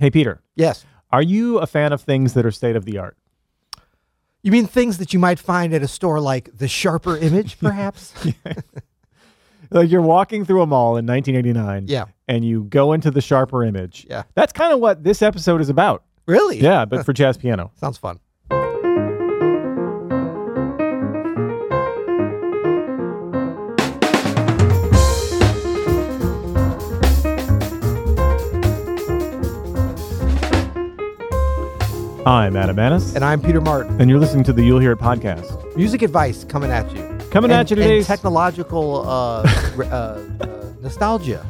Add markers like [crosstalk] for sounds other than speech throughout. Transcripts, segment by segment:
Hey, Peter, Yes. are you a fan of things that are state of the art? You mean things that you might find at a store like the Sharper Image, [laughs] perhaps? [laughs] Like you're walking through a mall in 1989. Yeah. And you go into the sharper image. Yeah. That's kind of what this episode is about. Really? Yeah, but for [laughs] jazz piano. Sounds fun. I'm Adam Maness, And I'm Peter Martin. and you're listening to the You'll Hear It podcast. Music advice coming at you. Coming and, at you today. Technological uh, [laughs] uh, uh, nostalgia.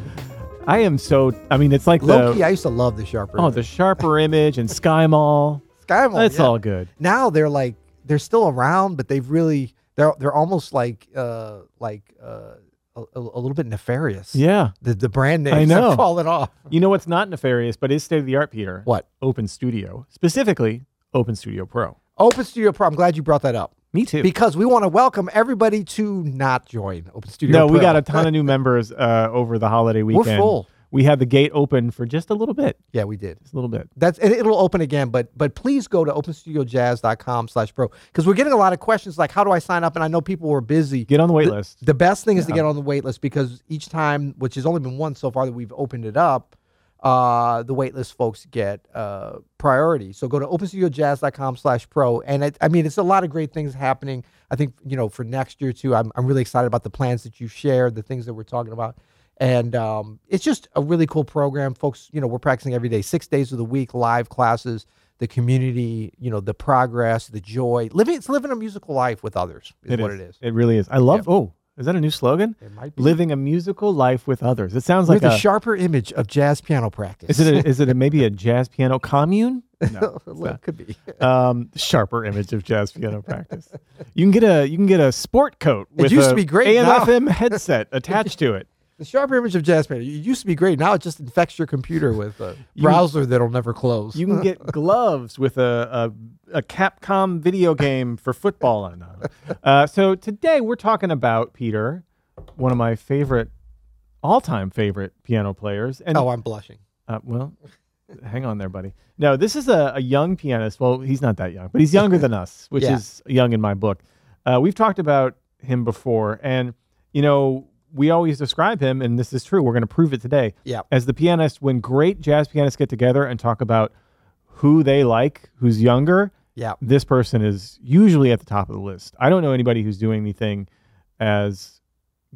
I am so. I mean, it's like Low key, the I used to love the Sharper. oh, Image. the sharper [laughs] image and Sky Mall. Sky Mall, That's yeah. all good. Now they're like they're still around, but they've really they're they're almost like uh like uh a, a little bit nefarious. Yeah. The the brand names I know. have fallen off. You know what's not nefarious, but is state of the art, Peter? What? Open Studio, specifically Open Studio Pro. Open Studio Pro. I'm glad you brought that up Me too. because we want to welcome everybody to not join Open Studio. no, we got a ton of new members uh, over the holiday weekend. We're full. We had the gate open for just a little bit. Yeah, we did. Just a little bit. That's and it'll open again, but but please go to openstudiojazz.com slash pro because we're getting a lot of questions like how do I sign up? And I know people were busy. Get on the wait the, list. The best thing is to get on the wait list because each time, which has only been one so far that we've opened it up, uh, the wait list folks get uh, priority. So go to openstudiojazz.com slash pro. And it, I mean, it's a lot of great things happening. I think, you know, for next year too, I'm, I'm really excited about the plans that you shared, the things that we're talking about. And um, it's just a really cool program. Folks, you know, we're practicing every day, six days of the week, live classes, the community, you know, the progress, the joy. Living, it's living a musical life with others is what it is. It really is. I love. Oh, is that a new slogan? It might be. Living a musical life with others. It sounds with like a a. sharper image of jazz piano practice. is it? A, is it a, [laughs] maybe a jazz piano commune? [laughs] No. It could be. [laughs] um, sharper image of jazz piano practice. You can get a you can get a sport coat with used a to be great AM now. FM headset attached to it. The sharper image of jazz piano. It used to be great. Now it just infects your computer with a [laughs] browser that'll never close. You can get [laughs] gloves with a, a, a Capcom video game for football on them. [laughs] Uh, so today we're talking about Peter, one of my favorite, all-time favorite piano players. And oh, I'm blushing. uh, well, hang on there, buddy. No, this is a, a young pianist. Well, he's not that young, but he's younger than us, which Yeah. is young in my book. Uh, we've talked about him before, and you know we always describe him, and this is true. We're going to prove it today Yeah. as the pianist when great jazz pianists get together and talk about who they like who's younger Yeah. this person is usually at the top of the list i don't know anybody who's doing anything as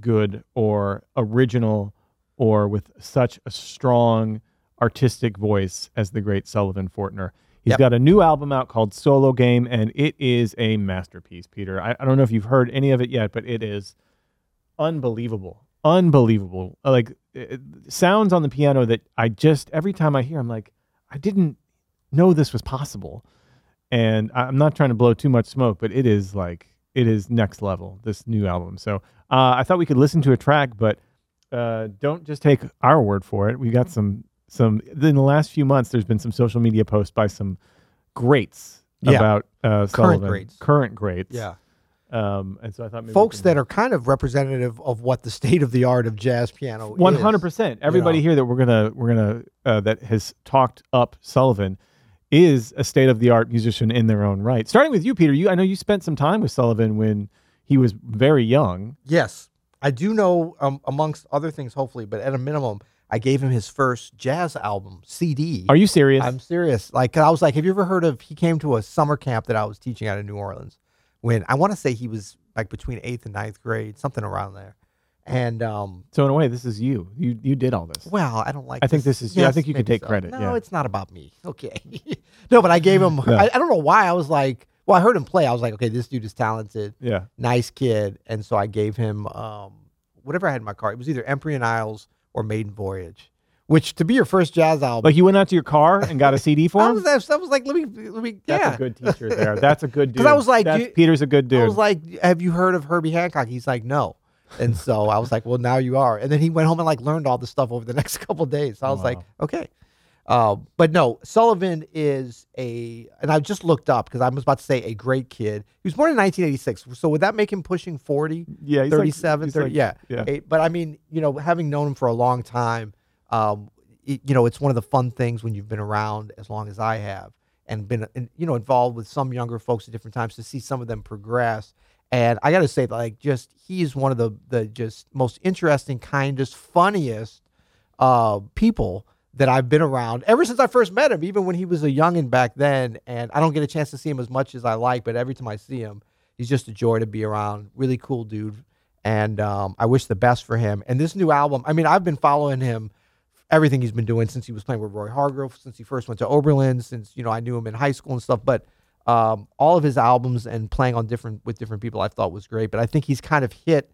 good or original or with such a strong artistic voice as the great sullivan fortner He's Yep. got a new album out called Solo Game, and it is a masterpiece, Peter. I, I don't know if you've heard any of it yet, but it is unbelievable. Unbelievable. Uh, Like, it, it sounds on the piano that I just, every time I hear, I'm like, I didn't know this was possible. And I'm not trying to blow too much smoke, but it is like, it is next level, this new album. So uh, I thought we could listen to a track, but uh, don't just take our word for it. We got some, some, in the last few months, there's been some social media posts by some greats Yeah. about uh, Current greats. Current greats. Yeah. Um, and so I thought maybe Folks that are kind of representative of what the state of the art of jazz piano is. One hundred percent. Everybody know. here that we're gonna we're gonna uh, that has talked up Sullivan is a state of the art musician in their own right. Starting with you, Peter. You I know you spent some time with Sullivan when he was very young. Yes. I do know, um, amongst other things, hopefully, but at a minimum, I gave him his first jazz album, CD. Are you serious? I'm serious. Like I was like, have you ever heard of? He came to a summer camp that I was teaching out in New Orleans. When I want to say he was like between eighth and ninth grade, something around there. And um, so in a way, this is you. You you did all this. well, I don't like. I think this is- yeah, I think you can take credit, No, yeah. it's not about me. [laughs] Okay. [laughs] no, but I gave him. Yeah. I, I don't know why. I was like, well, I heard him play. I was like, okay, this dude is talented, Yeah. nice kid, and so I gave him um, whatever I had in my car. It was either Empyrean Isles or Maiden Voyage. Which to be your first jazz album, Like you went out to your car and got a CD for [laughs] I him. was, I was like, let me, let me, That's yeah. a good teacher there. That's a good dude. [laughs] 'Cause I was like, you- Peter's a good dude. I was like, "Have you heard of Herbie Hancock?" He's like, "No," and so I was like, "Well, now you are." And then he went home and like learned all this stuff over the [laughs] next couple days. So I was like, "Okay," uh, but no, Sullivan is a, and I just looked up because I was about to say a great kid. He was born in 1986. So would that make him pushing 40? yeah, he's like- 37, he's 30, like- yeah. yeah. Eight- but I mean, you know, having known him for a long time, um, it, you know, it's one of the fun things when you've been around as long as I have and been, in- you know, involved with some younger folks at different times to see some of them progress. And I got to say, like, just he's one of the the just most interesting, kindest, funniest uh, people that I've been around ever since I first met him, even when he was a youngin' back then. And I don't get a chance to see him as much as I like, but every time I see him, he's just a joy to be around. Really cool dude. And um, I wish the best for him. And this new album, I mean, I've been following him, everything he's been doing since he was playing with Roy Hargrove, since he first went to Oberlin, since, you know, I knew him in high school and stuff. But um, all of his albums and playing on different with different people I thought was great. But I think he's kind of hit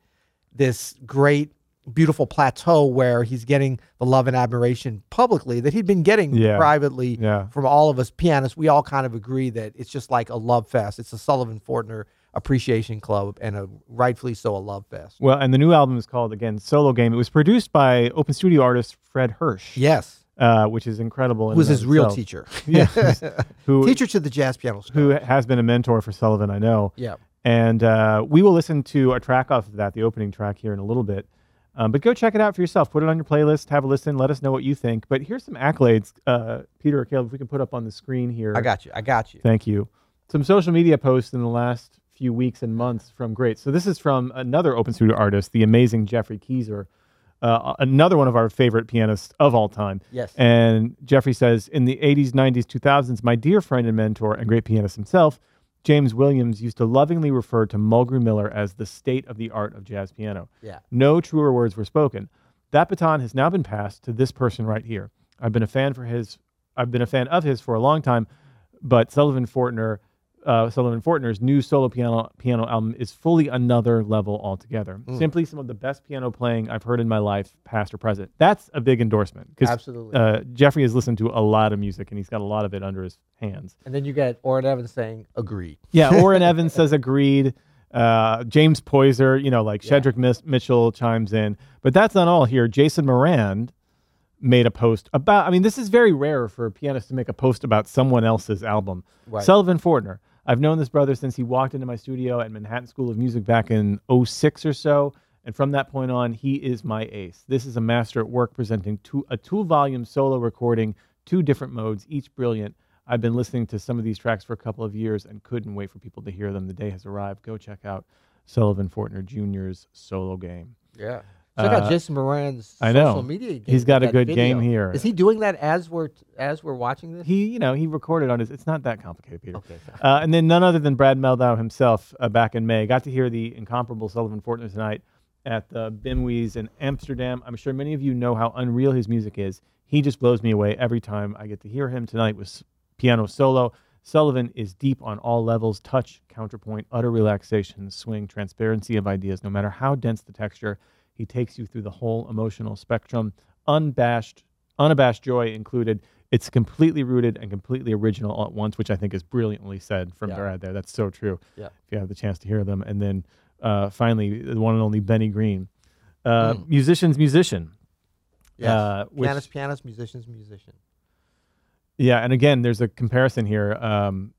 this great, beautiful plateau where he's getting the love and admiration publicly that he'd been getting Yeah. privately Yeah. from all of us pianists. We all kind of agree that it's just like a love fest. It's a Sullivan Fortner appreciation club and a rightfully so a love fest. Well, and the new album is called again Solo Game. It was produced by open studio artist Fred Hersch. Yes. uh, which is incredible. in of his real itself. teacher? [laughs] Yeah, [laughs] who teacher to the jazz piano who has been a mentor for Sullivan, I know. yeah. And uh, we will listen to a track off of that, the opening track here in a little bit. Um, but go check it out for yourself. Put it on your playlist. Have a listen. Let us know what you think. But here's some accolades, uh, Peter or Caleb, if we can put up on the screen here. I got you. I got you. Thank you. Some social media posts in the last few weeks and months from great. So this is from another open studio artist, the amazing Geoffrey Keezer, uh, another one of our favorite pianists of all time. Yes. And Geoffrey says, in the 80s, 90s, 2000s, my dear friend and mentor and great pianist himself, James Williams, used to lovingly refer to Mulgrew Miller as the state of the art of jazz piano. Yeah. No truer words were spoken. That baton has now been passed to this person right here. I've been a fan for his. I've been a fan of his for a long time, but Sullivan Fortner, uh, Sullivan Fortner's new solo piano piano album is fully another level altogether. Mm. Simply some of the best piano playing I've heard in my life, past or present. That's a big endorsement because Absolutely. uh, Geoffrey has listened to a lot of music and he's got a lot of it under his hands. and then you get Orrin Evans saying agreed. Yeah, Orrin [laughs] Evans says agreed. Uh, James Poyser, you know, like Yeah. Shedrick Mis- Mitchell chimes in. But that's not all here. Jason Moran made a post about, I mean, this is very rare for a pianist to make a post about someone else's album. Right. Sullivan Fortner. I've known this brother since he walked into my studio at Manhattan School of Music back in 06 or so. And from that point on, he is my ace. This is a master at work presenting two, a two volume solo recording, two different modes, each brilliant. I've been listening to some of these tracks for a couple of years and couldn't wait for people to hear them. The day has arrived. Go check out Sullivan Fortner Jr.'s solo game. Yeah. I got Uh, Jason Moran's I know. social media. Game He's got with a that good game here. Is he doing that as we're as we're watching this? He, you know, he recorded on his, it's not that complicated, Peter. okay. Uh, and then none other than Brad Mehldau himself uh, back in May. Got to hear the incomparable Sullivan Fortner tonight at the Bimhuis in Amsterdam. I'm sure many of you know how unreal his music is. He just blows me away every time I get to hear him tonight with s- piano solo. Sullivan is deep on all levels touch, counterpoint, utter relaxation, swing, transparency of ideas. No matter how dense the texture, he takes you through the whole emotional spectrum, unabashed, unabashed joy included. It's completely rooted and completely original all at once, which I think is brilliantly said from Yeah. Brad there. That's so true. Yeah. If you have the chance to hear them. And then uh, finally, the one and only Benny Green. Uh, Mm. Musician's musician. Yes. Uh, which- pianist, pianist, musicians, musician. Yeah, and again, there's a comparison here. Um,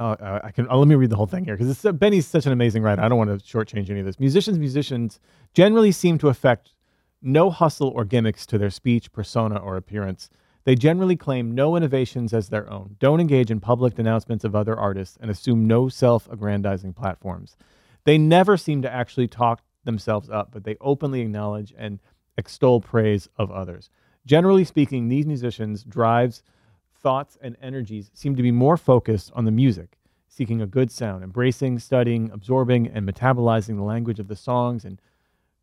oh, uh, I can. Uh, let me read the whole thing here because uh, Benny's such an amazing writer. I don't want to shortchange any of this. Musicians, musicians generally seem to affect no hustle or gimmicks to their speech, persona, or appearance. They generally claim no innovations as their own, don't engage in public denouncements of other artists, and assume no self-aggrandizing platforms. They never seem to actually talk themselves up, but they openly acknowledge and extol praise of others. Generally speaking, these musicians' drives, thoughts, and energies seem to be more focused on the music, seeking a good sound, embracing, studying, absorbing, and metabolizing the language of the songs, and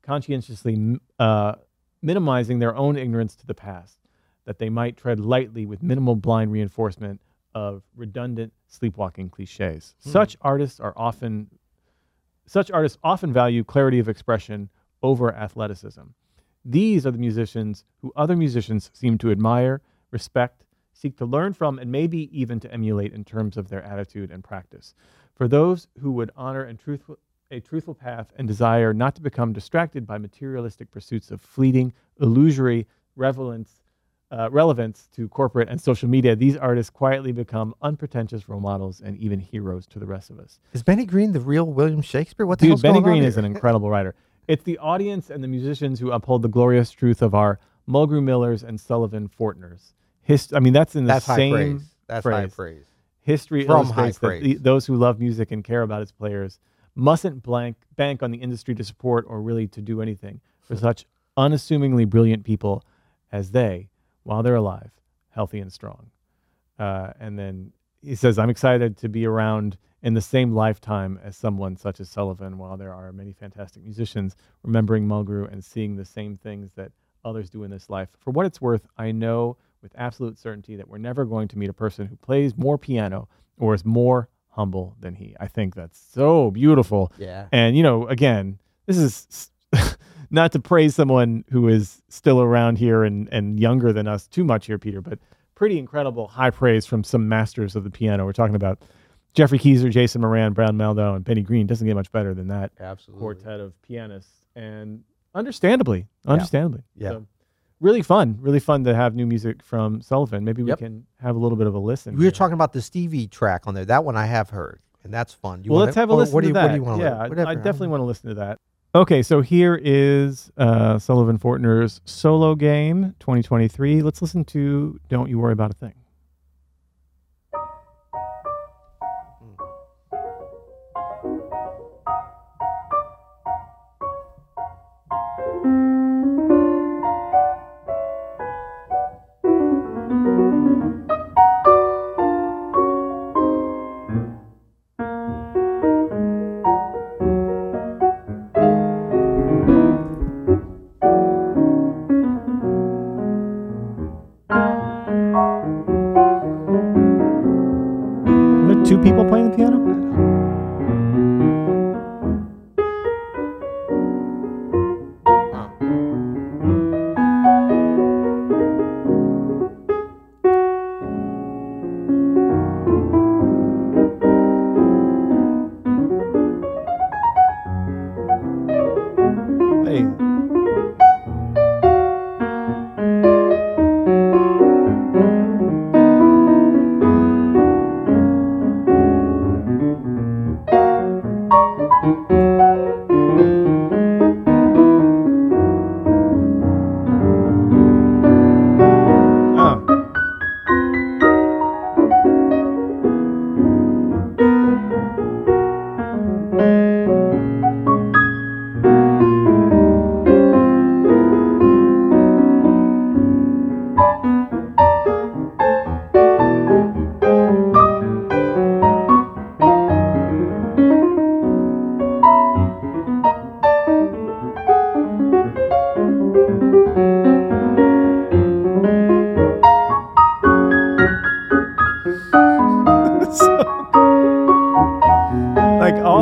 conscientiously uh, minimizing their own ignorance to the past, that they might tread lightly with minimal blind reinforcement of redundant sleepwalking cliches. Hmm. Such artists are often such artists often value clarity of expression over athleticism. These are the musicians who other musicians seem to admire, respect, seek to learn from, and maybe even to emulate in terms of their attitude and practice. For those who would honor and truthful, a truthful path and desire not to become distracted by materialistic pursuits of fleeting, illusory relevance, uh, relevance to corporate and social media, these artists quietly become unpretentious role models and even heroes to the rest of us. Is Benny Green the real William Shakespeare? What the Dude, hell's Benny Green is an [laughs] incredible writer. It's the audience and the musicians who uphold the glorious truth of our Mulgrew Millers and Sullivan Fortners. Hist- I mean, that's in the That's high same praise. That's high praise. history From high illustrates that praise. the, those who love music and care about its players mustn't blank bank on the industry to support or really to do anything for such unassumingly brilliant people as they, while they're alive, healthy and strong. Uh, and then he says, "I'm excited to be around in the same lifetime as someone such as Sullivan. While there are many fantastic musicians, remembering Mulgrew and seeing the same things that others do in this life. For what it's worth, I know." With absolute certainty, that we're never going to meet a person who plays more piano or is more humble than he. I think that's so beautiful. Yeah. And, you know, again, this is [laughs] not to praise someone who is still around here and, and younger than us too much here, Peter, but pretty incredible high praise from some masters of the piano. We're talking about Geoffrey Keezer, Jason Moran, Brown Mehldau, and Benny Green. Doesn't get much better than that Absolutely. quartet of pianists. And understandably, understandably. Yeah. So, really fun, really fun to have new music from Sullivan. Maybe we Yep. can have a little bit of a listen. We were here. talking about the Stevie track on there. That one I have heard, and that's fun. You well, wanna- let's have a or listen what to do you, that. What do you want yeah, I- Whatever. I definitely want to listen to that. Okay, so here is uh, Sullivan Fortner's solo game 2023. Let's listen to "Don't You Worry About a Thing."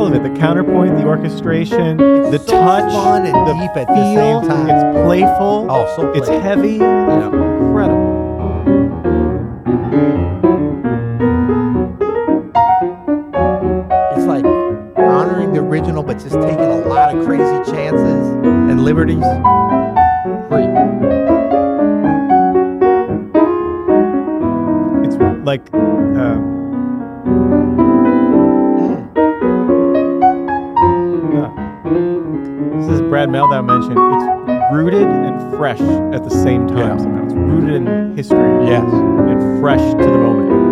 All of it the counterpoint, the orchestration, the so touch, fun and the deep at the feel, same time. It's playful. Oh, so playful. it's heavy. Yeah. Incredible. It's like honoring the original, but just taking a lot of crazy chances and liberties. And fresh at the same time. Yeah. Somehow it's rooted in history. Yes. and fresh to the moment.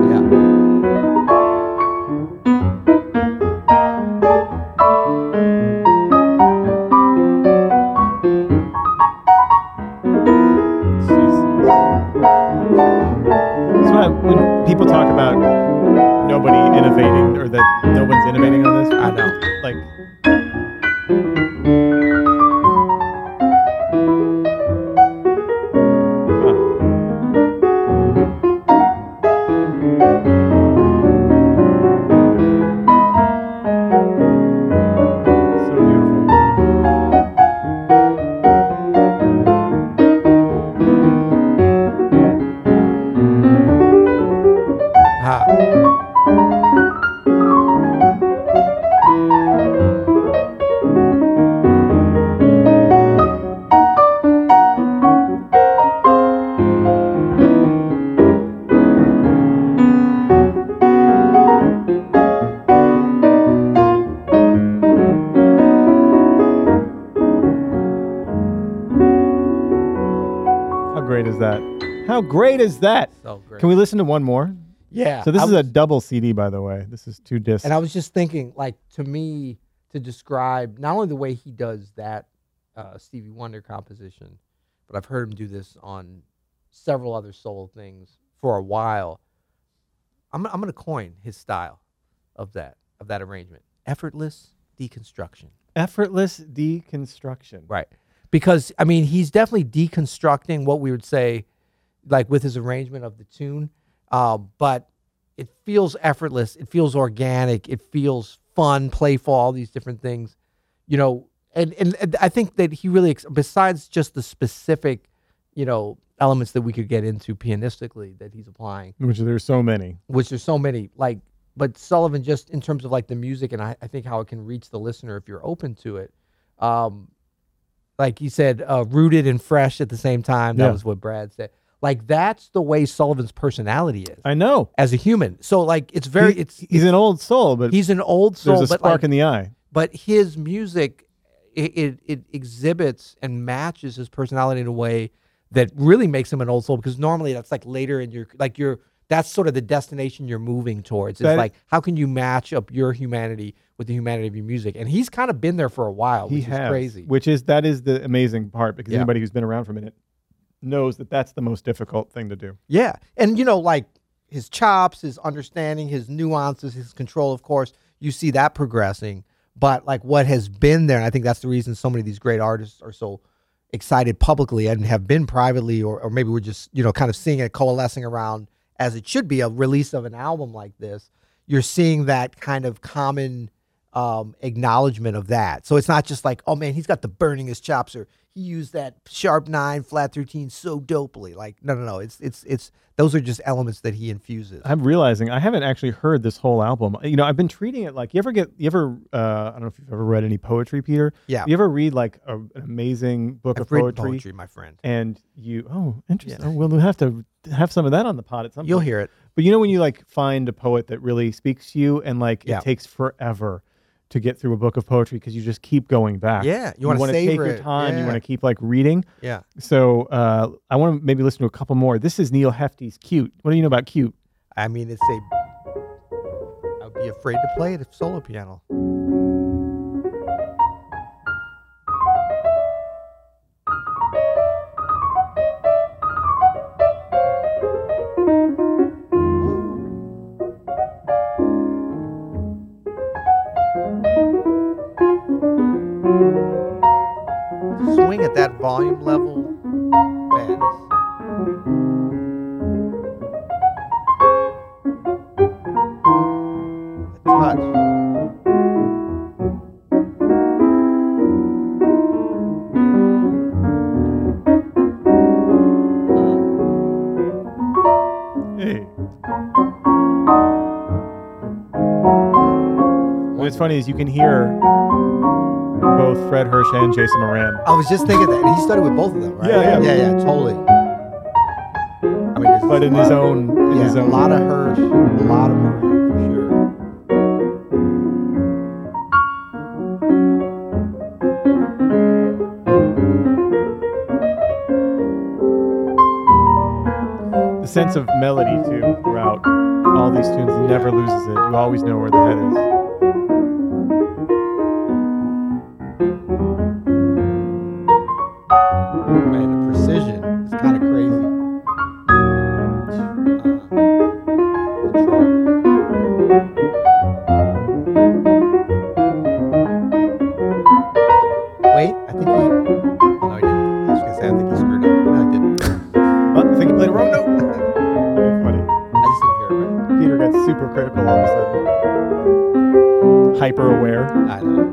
How great is that? So great. Can we listen to one more? Yeah. So this I is a double CD, by the way. This is two discs. And I was just thinking, like, to me, to describe not only the way he does that uh, Stevie Wonder composition, but I've heard him do this on several other soul things for a while. I'm, I'm going to coin his style of that of that arrangement: effortless deconstruction. Effortless deconstruction. Right. Because I mean, he's definitely deconstructing what we would say, like with his arrangement of the tune. Um, but it feels effortless. It feels organic. It feels fun, playful. All these different things, you know. And and, and I think that he really, besides just the specific, you know, elements that we could get into pianistically that he's applying, Which there's so many. which there's so many like but sullivan just in terms of like the music and i, I think how it can reach the listener if you're open to it um like you said uh rooted and fresh at the same time that Yeah. was what brad said like that's the way sullivan's personality is I know. as a human so like it's very He- it's he's an old soul, but he's an old soul there's a spark like, in the eye. but his music it, it it exhibits and matches his personality in a way that really makes him an old soul because normally that's like later in your like your that's sort of the destination you're moving towards. It's That- like how can you match up your humanity with the humanity of your music? And he's kind of been there for a while, He which has, is crazy. which is that is the amazing part because Yeah. anybody who's been around for a minute knows that that's the most difficult thing to do. Yeah. And you know, like his chops, his understanding, his nuances, his control, of course, you see that progressing. But like what has been there, and I think that's the reason so many of these great artists are so excited publicly and have been privately, or, or maybe we're just, you know, kind of seeing it coalescing around as it should be a release of an album like this. You're seeing that kind of common um, acknowledgement of that. So it's not just like, oh man, he's got the burningest chops, or he used that sharp nine flat thirteen so dopely. Like, no, no, no. It's it's it's those are just elements that he infuses. I'm realizing I haven't actually heard this whole album. You know, I've been treating it like you ever get you ever uh, I don't know if you've ever read any poetry, Peter. Yeah. You ever read like a, an amazing book I've of read poetry, poetry, my friend. and you oh interesting. Yeah. Oh, we'll have to have some of that on the pod at some point. You'll point. hear it. But you know when you like find a poet that really speaks to you and like Yeah. it takes forever to get through a book of poetry because you just keep going back. Yeah, you wanna wanna take your time. You want to keep like reading. Yeah. So uh, I want to maybe listen to a couple more. This is Neal Hefti's "Cute." What do you know about "Cute"? I mean, it's a. I'd be afraid to play it if solo piano. That volume level, man. The touch. Hey. What's funny is you can hear both Fred Hersch and Jason Moran. I was just thinking that, and he studied with both of them, right? Yeah, yeah. yeah, yeah, totally. I mean, But in his own, in yeah, his a lot of Hersch, a lot of Moran for sure. the sense of melody too throughout all these tunes. Never loses it. You always know where the head is. Hyper aware. I know.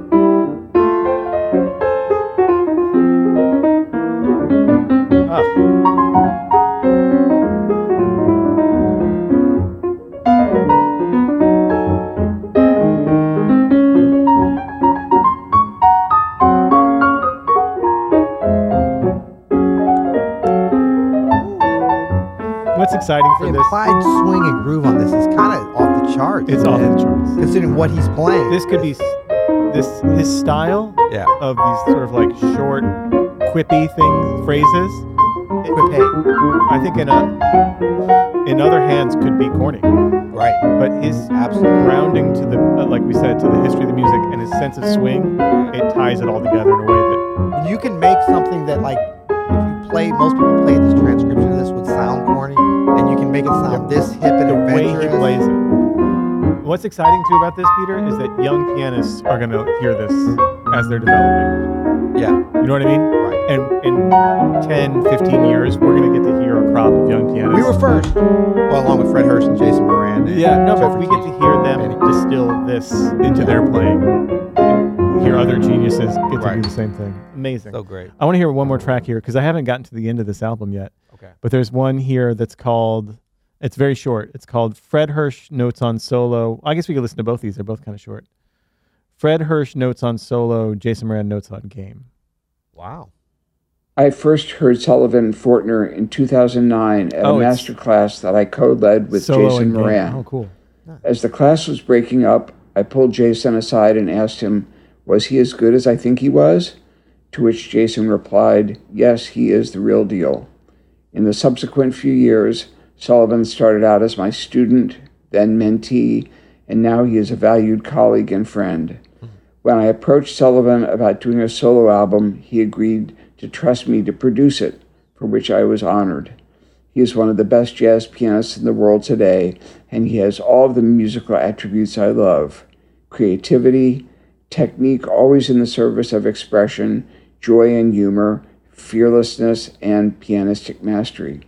What's exciting for The this? implied swing and groove on this is kind of charts. It's off the charts. Considering what he's playing. This could be this his style yeah. of these sort of like short, quippy thing phrases Quit pay. I think in a, in other hands could be corny, Right. but his Absolutely. grounding to the uh, like we said to the history of the music and his sense of swing, it ties it all together in a way that you can make something that like if you play most people play this transcription of this would sound corny, and you can make it sound this hip and the way adventurous. he plays it. What's exciting too about this, Peter, is that young pianists are going to hear this as they're developing. Yeah. You know what I mean? Right. And in 10, 15 years, we're going to get to hear a crop of young pianists. We were first. Well, along with Fred Hersch and Jason Moran. and Yeah, no, but we get to hear them Benny. distill this into their playing. And hear other geniuses get to Right. do the same thing. Amazing. So great. I want to hear one more track here because I haven't gotten to the end of this album yet. Okay. But there's one here that's called. It's very short. It's called Fred Hersch Notes on Solo. I guess we could listen to both these. They're both kind of short. Fred Hersch Notes on Solo. Jason Moran Notes on Game. Wow. I first heard Sullivan and Fortner in 2009 at Oh, a it's- master class that I co-led with Jason and Game. Moran. Oh, cool. As the class was breaking up, I pulled Jason aside and asked him, Was he as good as I think he was? To which Jason replied, Yes, he is the real deal. In the subsequent few years, Sullivan started out as my student, then mentee, and now he is a valued colleague and friend. When I approached Sullivan about doing a solo album, he agreed to trust me to produce it, for which I was honored. He is one of the best jazz pianists in the world today, and he has all of the musical attributes I love creativity, technique always in the service of expression, joy and humor, fearlessness, and pianistic mastery.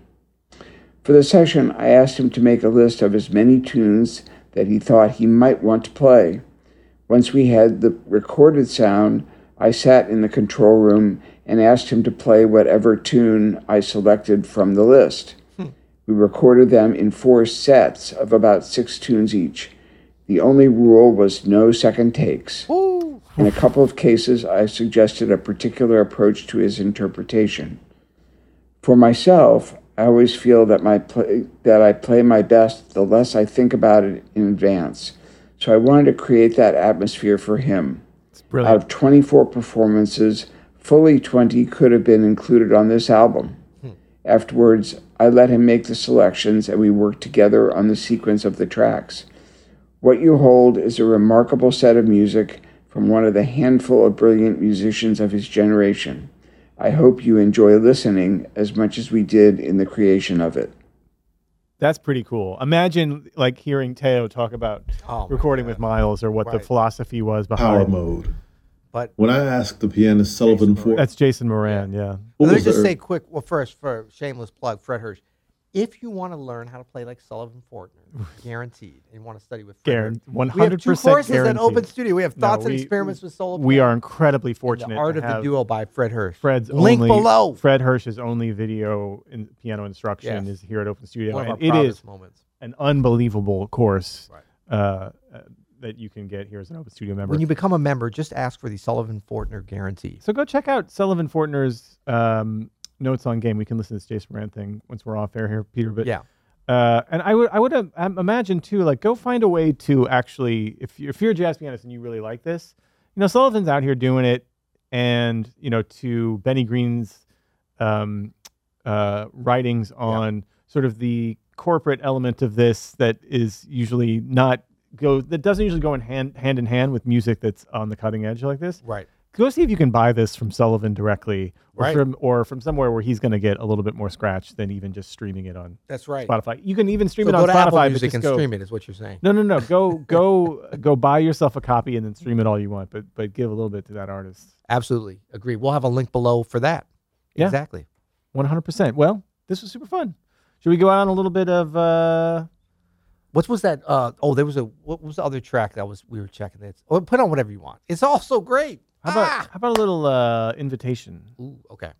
For the session, I asked him to make a list of as many tunes that he thought he might want to play. Once we had the recorded sound, I sat in the control room and asked him to play whatever tune I selected from the list. Hmm. We recorded them in four sets of about six tunes each. The only rule was no second takes. Woo. In a couple of cases, I suggested a particular approach to his interpretation. For myself, I always feel that my play, that I play my best the less I think about it in advance. So I wanted to create that atmosphere for him. Out of 24 performances, fully 20 could have been included on this album. Hmm. Afterwards, I let him make the selections and we worked together on the sequence of the tracks. What you hold is a remarkable set of music from one of the handful of brilliant musicians of his generation. I hope you enjoy listening as much as we did in the creation of it. That's pretty cool. Imagine like hearing Teo talk about Oh, recording God. with Miles or what the philosophy was behind Power behind. mode. But When I asked the pianist Sullivan Jason for That's Jason Moran. Yeah. what let me just the- say er quick. Well, first, for shameless plug, Fred Hersch. If you want to learn how to play like Sullivan Fortner, guaranteed, and you want to study with Fred 100% we have two courses at. Open Studio. We have No, thoughts and we- experiments with solo. We are incredibly fortunate. The Art of the Duo by Fred Hersch. Fred's Link only, below. Fred Hersch's only video in piano instruction Yes. is here at Open Studio, One and it proudest moments. an unbelievable course Right. uh, uh, that you can get here as an Open Studio member. When you become a member, just ask for the Sullivan Fortner guarantee. so go check out Sullivan Fortner's um, notes on game. We can listen to this Jason Moran thing once we're off air here, Peter. But Yeah. Uh, and I would I would um, um, imagine too, like go find a way to actually, if you if you're a jazz pianist and you really like this, you know Sullivan's out here doing it, and you know to Benny Green's um, uh, writings on sort of the corporate element of this that is usually not go that doesn't usually go in hand hand in hand with music that's on the cutting edge like this. Right. Go see if you can buy this from Sullivan directly, or Right. from or from somewhere where he's going to get a little bit more scratch than even just streaming it on That's right. Spotify. You can even stream So it on Spotify, Apple Music and go. stream it. Is what you're saying? No, no, no. Go, [laughs] go, go. Buy yourself a copy and then stream it all you want. But, but give a little bit to that artist. Absolutely agree. We'll have a link below for that. Yeah. Exactly. One hundred percent. Well, this was super fun. Should we go out on a little bit of? uh What was that? Uh, oh, there was a. What was the other track that was we were checking? It's oh, put on whatever you want. It's all so great. How about Ah! how about a little uh invitation? Ooh, okay.